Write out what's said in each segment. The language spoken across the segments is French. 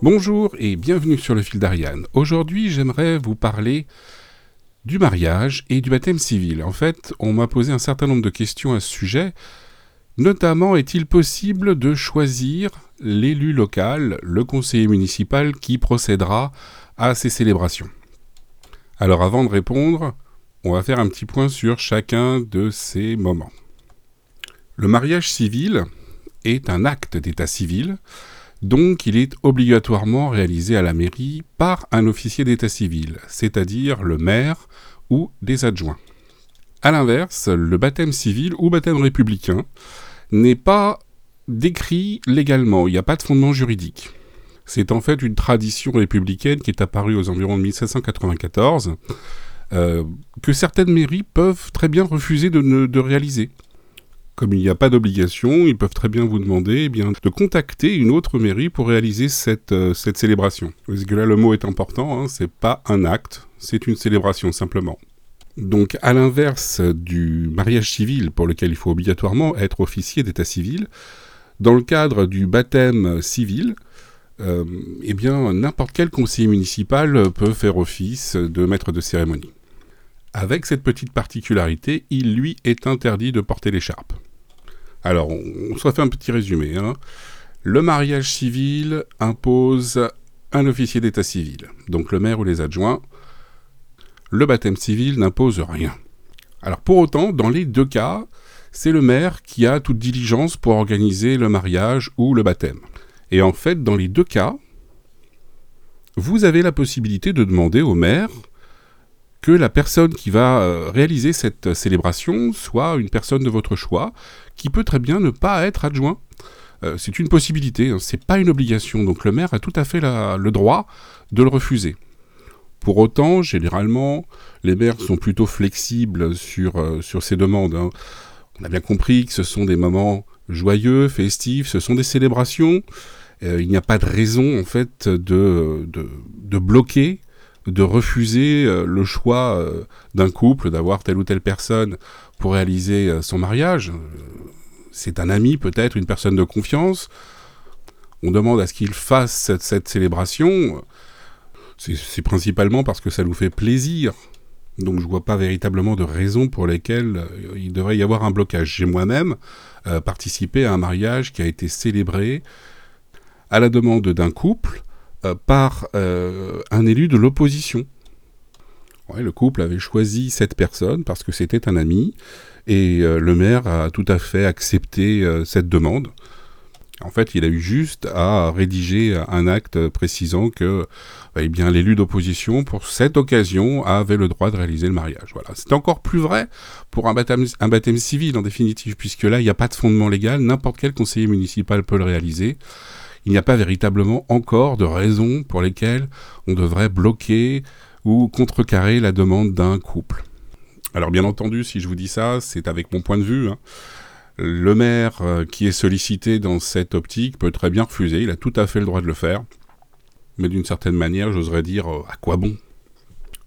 Bonjour et bienvenue sur le fil d'Ariane. Aujourd'hui, j'aimerais vous parler du mariage et du baptême civil. En fait, on m'a posé un certain nombre de questions à ce sujet. Notamment, est-il possible de choisir l'élu local, le conseiller municipal qui procédera à ces célébrations? Alors avant de répondre, on va faire un petit point sur chacun de ces moments. Le mariage civil est un acte d'état civil donc il est obligatoirement réalisé à la mairie par un officier d'état civil, c'est-à-dire le maire ou des adjoints. A l'inverse, le baptême civil ou baptême républicain n'est pas décrit légalement, il n'y a pas de fondement juridique. C'est en fait une tradition républicaine qui est apparue aux environs de 1794, euh, que certaines mairies peuvent très bien refuser de réaliser comme il n'y a pas d'obligation, ils peuvent très bien vous demander eh de contacter une autre mairie pour réaliser cette, euh, cette célébration. Parce que là, le mot est important, hein, c'est pas un acte, c'est une célébration simplement. Donc, à l'inverse du mariage civil pour lequel il faut obligatoirement être officier d'état civil, dans le cadre du baptême civil, euh, eh bien, n'importe quel conseiller municipal peut faire office de maître de cérémonie. Avec cette petite particularité, il lui est interdit de porter l'écharpe. Alors, on, se refait un petit résumé. Hein. Le mariage civil impose un officier d'état civil, donc le maire ou les adjoints. Le baptême civil n'impose rien. Alors pour autant, dans les deux cas, c'est le maire qui a toute diligence pour organiser le mariage ou le baptême. Et en fait, dans les deux cas, vous avez la possibilité de demander au maire que la personne qui va euh, réaliser cette célébration soit une personne de votre choix, qui peut très bien ne pas être adjoint. Euh, c'est une possibilité, hein, c'est pas une obligation, donc le maire a tout à fait le droit de le refuser. Pour autant, généralement, les maires sont plutôt flexibles sur, euh, ces demandes. Hein. On a bien compris que ce sont des moments joyeux, festifs, ce sont des célébrations. il n'y a pas de raison, en fait, de bloquer de refuser euh, le choix euh, d'un couple d'avoir telle ou telle personne pour réaliser euh, son mariage. C'est un ami peut-être, une personne de confiance. On demande à ce qu'il fasse cette, célébration. C'est principalement parce que ça nous fait plaisir. Donc je ne vois pas véritablement de raison pour lesquelles il devrait y avoir un blocage. J'ai moi-même participé à un mariage qui a été célébré à la demande d'un couple par euh, un élu de l'opposition. le couple avait choisi cette personne parce que c'était un ami et euh, le maire a tout à fait accepté cette demande. En fait, il a eu juste à rédiger un acte précisant que eh bien, l'élu d'opposition, pour cette occasion, avait le droit de réaliser le mariage. Voilà. C'est encore plus vrai pour un baptême civil, en définitive, puisque là, il n'y a pas de fondement légal, n'importe quel conseiller municipal peut le réaliser il n'y a pas véritablement encore de raisons pour lesquelles on devrait bloquer ou contrecarrer la demande d'un couple. Alors bien entendu, si je vous dis ça, c'est avec mon point de vue. Hein. Le maire euh, qui est sollicité dans cette optique peut très bien refuser, il a tout à fait le droit de le faire. Mais d'une certaine manière, j'oserais dire, euh, à quoi bon?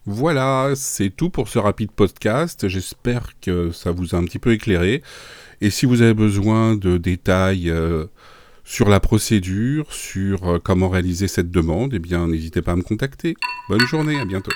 Voilà, c'est tout pour ce rapide podcast. J'espère que ça vous a un petit peu éclairé. Et si vous avez besoin de détails euh, sur la procédure, sur euh, comment réaliser cette demande, eh bien n'hésitez pas à me contacter. Bonne journée, à bientôt.